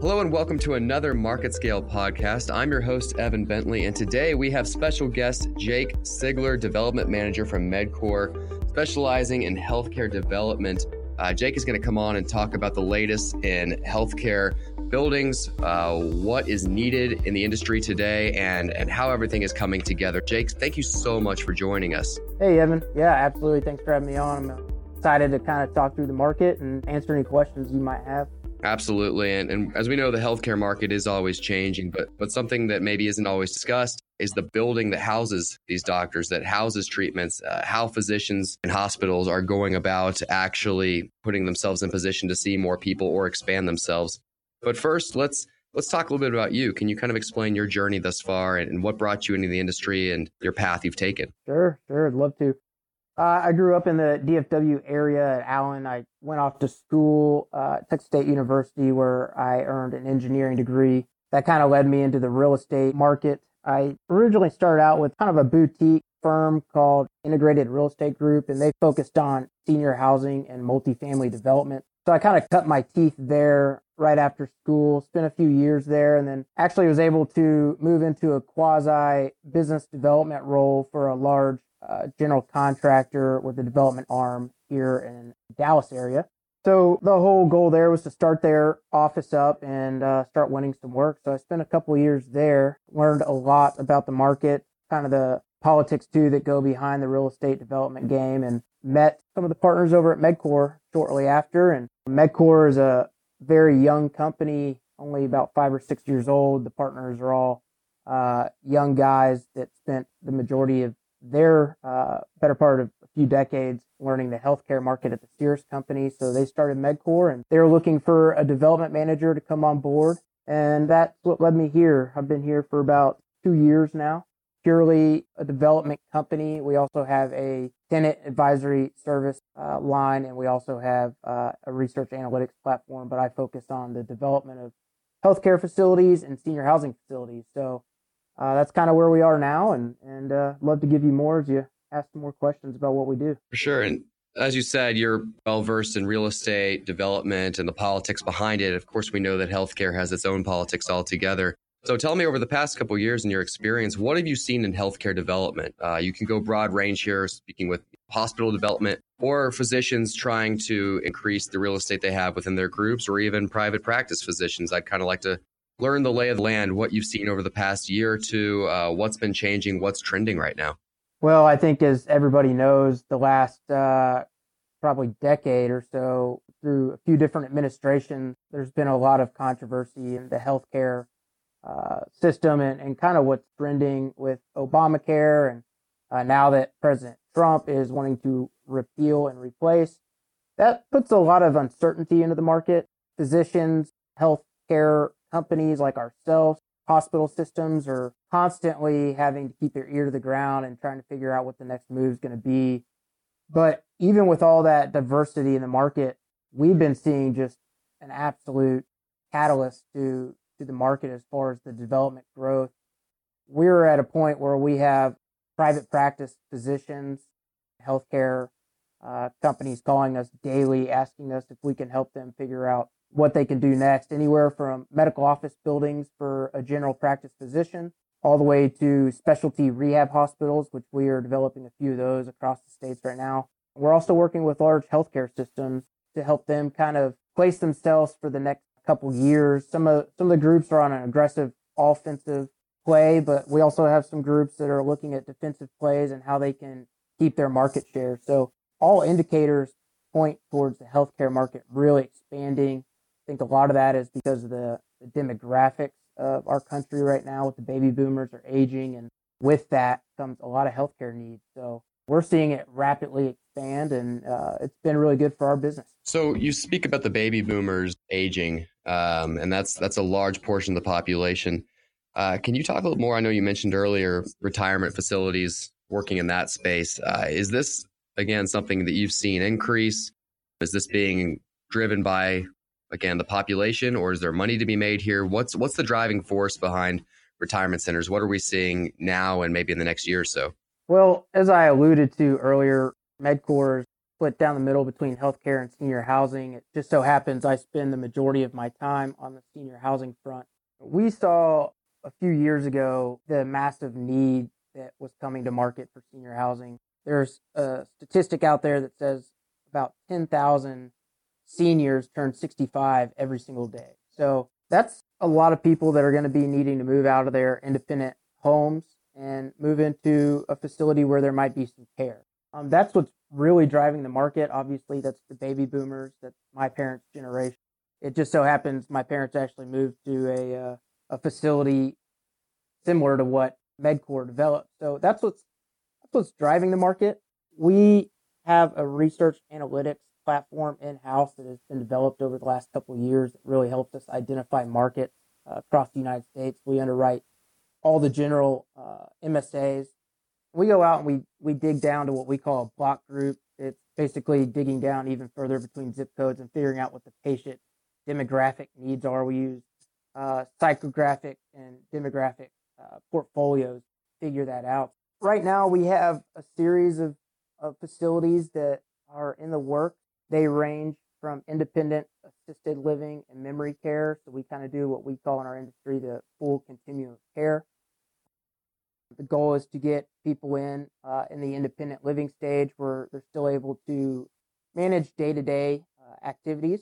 Hello and welcome to another Market Scale podcast. I'm your host, Evan Bentley, and today we have special guest Jake Sigler, Development Manager from Medcore, specializing in healthcare development. Uh, Jake is going to come on and talk about the latest in healthcare buildings, uh, what is needed in the industry today, and, and how everything is coming together. Jake, thank you so much for joining us. Hey, Evan. Yeah, absolutely. Thanks for having me on. I'm excited to kind of talk through the market and answer any questions you might have. Absolutely. And, and as we know, the healthcare market is always changing, but, but something that maybe isn't always discussed is the building that houses these doctors, that houses treatments, uh, how physicians and hospitals are going about actually putting themselves in position to see more people or expand themselves. But first, let's let's talk a little bit about you. Can you kind of explain your journey thus far and, and what brought you into the industry and your path you've taken? Sure, sure. I'd love to. Uh, I grew up in the DFW area at Allen. I went off to school uh, Texas State University where I earned an engineering degree. That kind of led me into the real estate market. I originally started out with kind of a boutique firm called Integrated Real Estate Group, and they focused on senior housing and multifamily development. So I kind of cut my teeth there right after school, spent a few years there, and then actually was able to move into a quasi business development role for a large general contractor with a development arm here in Dallas area. So the whole goal there was to start their office up and uh, start winning some work. So I spent a couple years there, learned a lot about the market, kind of the politics too that go behind the real estate development game, and met some of the partners over at Medcore shortly after. And Medcore is a very young company, only about five or six years old. The partners are all uh, young guys that spent the majority of their uh, better part of a few decades learning the healthcare market at the Sears company. So they started Medcore and they were looking for a development manager to come on board. And that's what led me here. I've been here for about two years now, purely a development company. We also have a tenant advisory service uh, line and we also have uh, a research analytics platform, but I focus on the development of healthcare facilities and senior housing facilities. So uh, that's kind of where we are now, and and uh, love to give you more as you ask more questions about what we do. For sure, and as you said, you're well versed in real estate development and the politics behind it. Of course, we know that healthcare has its own politics altogether. So tell me over the past couple years in your experience, what have you seen in healthcare development? Uh, you can go broad range here, speaking with hospital development or physicians trying to increase the real estate they have within their groups or even private practice physicians. I'd kind of like to learn the lay of the land, what you've seen over the past year or two, uh, what's been changing, what's trending right now? Well, I think as everybody knows, the last uh, probably decade or so, through a few different administrations, there's been a lot of controversy in the healthcare uh, system and, and kind of what's trending with Obamacare. And uh, now that President Trump is wanting to repeal and replace, that puts a lot of uncertainty into the market. Physicians, healthcare companies like ourselves, hospital systems are constantly having to keep their ear to the ground and trying to figure out what the next move is going to be. But even with all that diversity in the market, we've been seeing just an absolute catalyst to to the market as far as the development growth. We're at a point where we have private practice physicians, healthcare uh, companies calling us daily, asking us if we can help them figure out what they can do next, anywhere from medical office buildings for a general practice physician all the way to specialty rehab hospitals, which we are developing a few of those across the states right now. We're also working with large healthcare systems to help them kind of place themselves for the next couple years. Some of some of the groups are on an aggressive offensive play, but we also have some groups that are looking at defensive plays and how they can keep their market share. So all indicators point towards the healthcare market really expanding think a lot of that is because of the, the demographics of our country right now with the baby boomers are aging and with that comes a lot of healthcare needs. So we're seeing it rapidly expand and uh, it's been really good for our business. So you speak about the baby boomers aging, um, and that's that's a large portion of the population. Uh, can you talk a little more? I know you mentioned earlier retirement facilities working in that space. Uh, is this again something that you've seen increase? Is this being driven by again the population, or is there money to be made here? What's what's the driving force behind retirement centers? What are we seeing now and maybe in the next year or so? Well, as I alluded to earlier, Medcore split down the middle between healthcare and senior housing. It just so happens I spend the majority of my time on the senior housing front. We saw a few years ago the massive need that was coming to market for senior housing. There's a statistic out there that says about 10,000 seniors turn 65 every single day. So that's a lot of people that are going to be needing to move out of their independent homes and move into a facility where there might be some care. Um, that's what's really driving the market. Obviously, that's the baby boomers. That's my parents' generation. It just so happens my parents actually moved to a uh, a facility similar to what Medcore developed. So that's what's that's what's driving the market. We have a research analytics platform in house that has been developed over the last couple of years that really helps us identify markets uh, across the United States. We underwrite all the general uh, MSAs. We go out and we we dig down to what we call a block group. It's basically digging down even further between zip codes and figuring out what the patient demographic needs are. We use uh, psychographic and demographic uh, portfolios to figure that out. Right now, we have a series of, of facilities that are in the work. They range from independent assisted living and memory care. So we kind of do what we call in our industry the full continuum of care. The goal is to get people in uh, in the independent living stage where they're still able to manage day to day activities.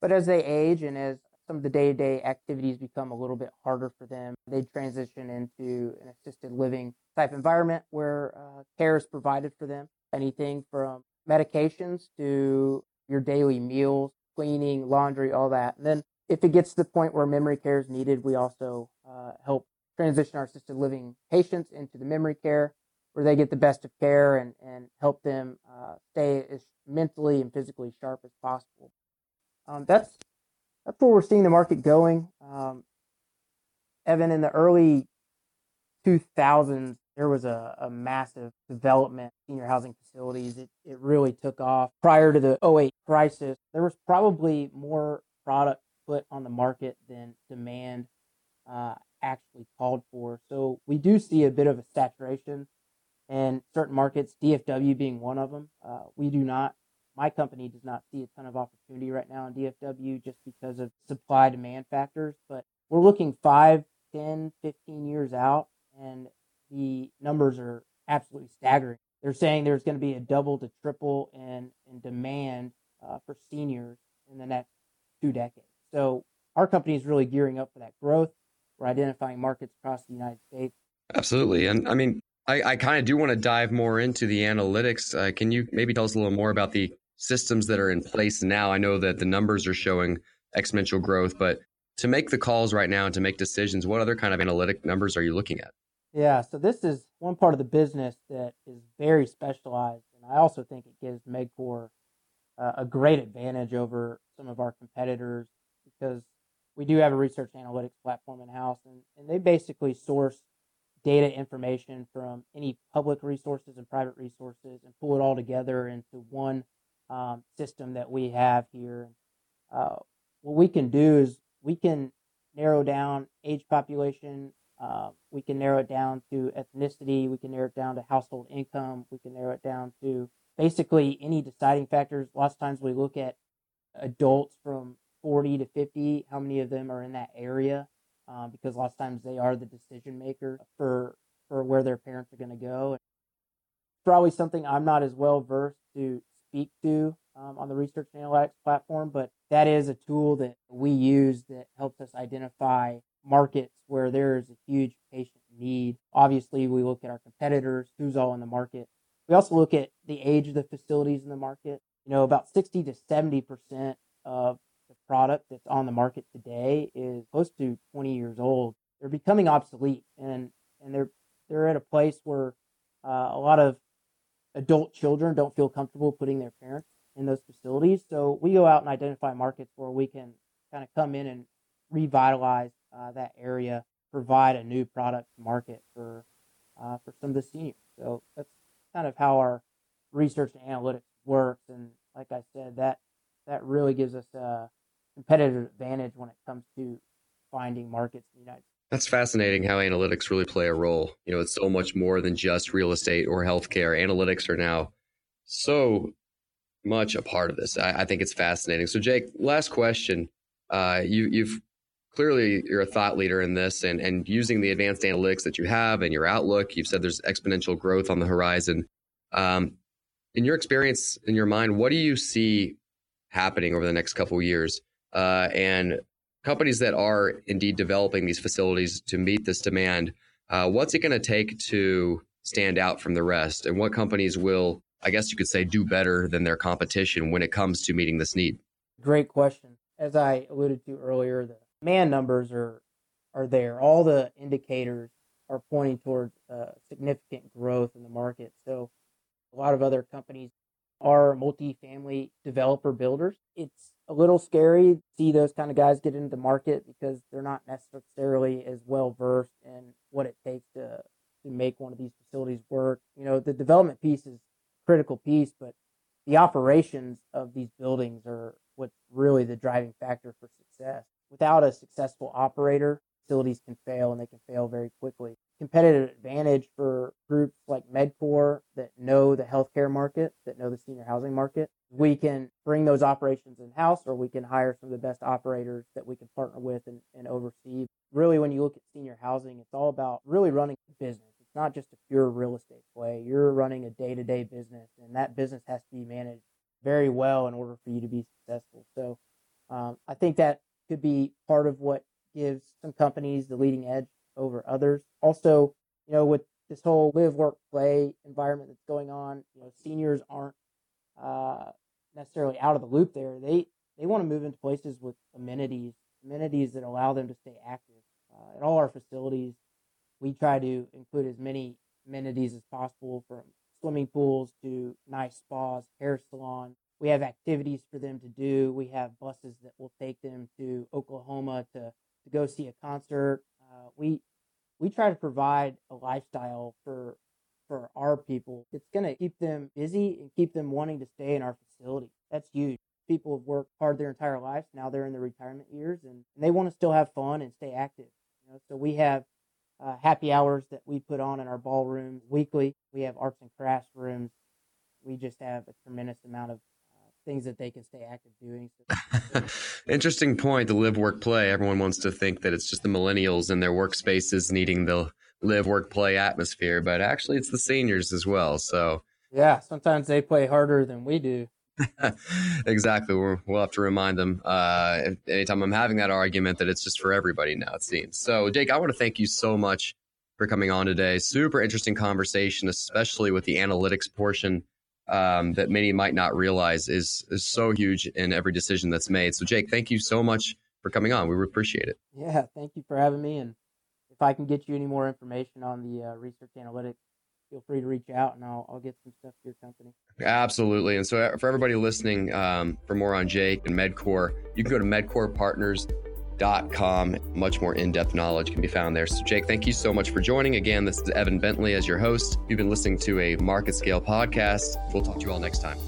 But as they age and as some of the day to day activities become a little bit harder for them. They transition into an assisted living type environment where uh, care is provided for them. Anything from medications to your daily meals, cleaning, laundry, all that. And then if it gets to the point where memory care is needed, we also uh, help transition our assisted living patients into the memory care where they get the best of care and, and help them uh, stay as mentally and physically sharp as possible. Um, that's that's where we're seeing the market going. Um, Evan, in the early 2000s, there was a, a massive development senior housing facilities. It, it really took off. Prior to the 08 crisis, there was probably more product put on the market than demand uh, actually called for. So we do see a bit of a saturation in certain markets, DFW being one of them. Uh, we do not my company does not see a ton of opportunity right now in DFW just because of supply demand factors. But we're looking 5, 10, 15 years out, and the numbers are absolutely staggering. They're saying there's going to be a double to triple in, in demand uh, for seniors in the next two decades. So our company is really gearing up for that growth. We're identifying markets across the United States. Absolutely. And I mean, I, I kind of do want to dive more into the analytics. Uh, can you maybe tell us a little more about the systems that are in place now? I know that the numbers are showing exponential growth, but to make the calls right now and to make decisions, what other kind of analytic numbers are you looking at? Yeah, so this is one part of the business that is very specialized, and I also think it gives Medcore uh, a great advantage over some of our competitors because we do have a research analytics platform in house, and, and they basically source data information from any public resources and private resources and pull it all together into one um, system that we have here. Uh, what we can do is we can narrow down age population. Uh, we can narrow it down to ethnicity. We can narrow it down to household income. We can narrow it down to basically any deciding factors. Lots of times we look at adults from 40 to 50, how many of them are in that area, uh, because lots of times they are the decision maker for for where their parents are going to go. Probably something I'm not as well versed to speak to um, on the research analytics platform, but that is a tool that we use that helps us identify markets where there is a huge patient need. Obviously, we look at our competitors, who's all in the market. We also look at the age of the facilities in the market. You know, about 60 to 70% of the product that's on the market today is close to 20 years old. They're becoming obsolete and, and they're, they're at a place where uh, a lot of adult children don't feel comfortable putting their parents in those facilities. So we go out and identify markets where we can kind of come in and revitalize uh, that area, provide a new product market for uh, for some of the seniors. So that's kind of how our research and analytics works. And like I said, that that really gives us a competitive advantage when it comes to finding markets in the United States. That's fascinating how analytics really play a role. You know, it's so much more than just real estate or healthcare. Analytics are now so much a part of this. I, I think it's fascinating. So, Jake, last question. Uh, you, you've clearly you're a thought leader in this, and and using the advanced analytics that you have and your outlook. You've said there's exponential growth on the horizon. Um, in your experience, in your mind, what do you see happening over the next couple of years? Uh, and companies that are indeed developing these facilities to meet this demand, uh, what's it going to take to stand out from the rest? And what companies will, I guess you could say, do better than their competition when it comes to meeting this need? Great question. As I alluded to earlier, the man numbers are are there. All the indicators are pointing towards uh, significant growth in the market. So, a lot of other companies are multifamily developer builders. It's a little scary to see those kind of guys get into the market because they're not necessarily as well versed in what it takes to to make one of these facilities work. You know, the development piece is critical piece, but the operations of these buildings are what's really the driving factor for. Without a successful operator, facilities can fail and they can fail very quickly. Competitive advantage for groups like MedCore that know the healthcare market, that know the senior housing market. We can bring those operations in house or we can hire some of the best operators that we can partner with and, and oversee. Really, when you look at senior housing, it's all about really running a business. It's not just a pure real estate play. You're running a day to day business, and that business has to be managed very well in order for you to be successful. So um, I think that could be part of what gives some companies the leading edge over others. Also, you know, with this whole live, work, play environment that's going on, you know, seniors aren't uh, necessarily out of the loop there. They they want to move into places with amenities, amenities that allow them to stay active. Uh, at all our facilities, we try to include as many amenities as possible, from swimming pools to nice spas, hair salon, we have activities for them to do. We have buses that will take them to Oklahoma to, to go see a concert. Uh, we we try to provide a lifestyle for for our people. It's going to keep them busy and keep them wanting to stay in our facility. That's huge. People have worked hard their entire lives. Now they're in their retirement years and, and they want to still have fun and stay active. You know, so we have uh, happy hours that we put on in our ballrooms weekly. We have arts and crafts rooms. We just have a tremendous amount of things that they can stay active doing. Interesting point. The live, work, play. Everyone wants to think that it's just the millennials and their workspaces needing the live, work, play atmosphere, but actually, it's the seniors as well. So yeah, sometimes they play harder than we do. exactly. we will have to remind them uh, anytime I'm having that argument that it's just for everybody now, it seems. So, Jake, I want to thank you so much for coming on today. Super interesting conversation, especially with the analytics portion um, that many might not realize is is so huge in every decision that's made. So, Jake, thank you so much for coming on. We appreciate it. Yeah, thank you for having me. And if I can get you any more information on the uh, research analytics, feel free to reach out and I'll, I'll get some stuff to your company. Absolutely. And so, uh, for everybody listening, um, for more on Jake and MedCore, you can go to medcorepartners.com com. Much more in depth knowledge can be found there. So, Jake, thank you so much for joining. Again, this is Evan Bentley as your host. You've been listening to a Market Scale podcast. We'll talk to you all next time.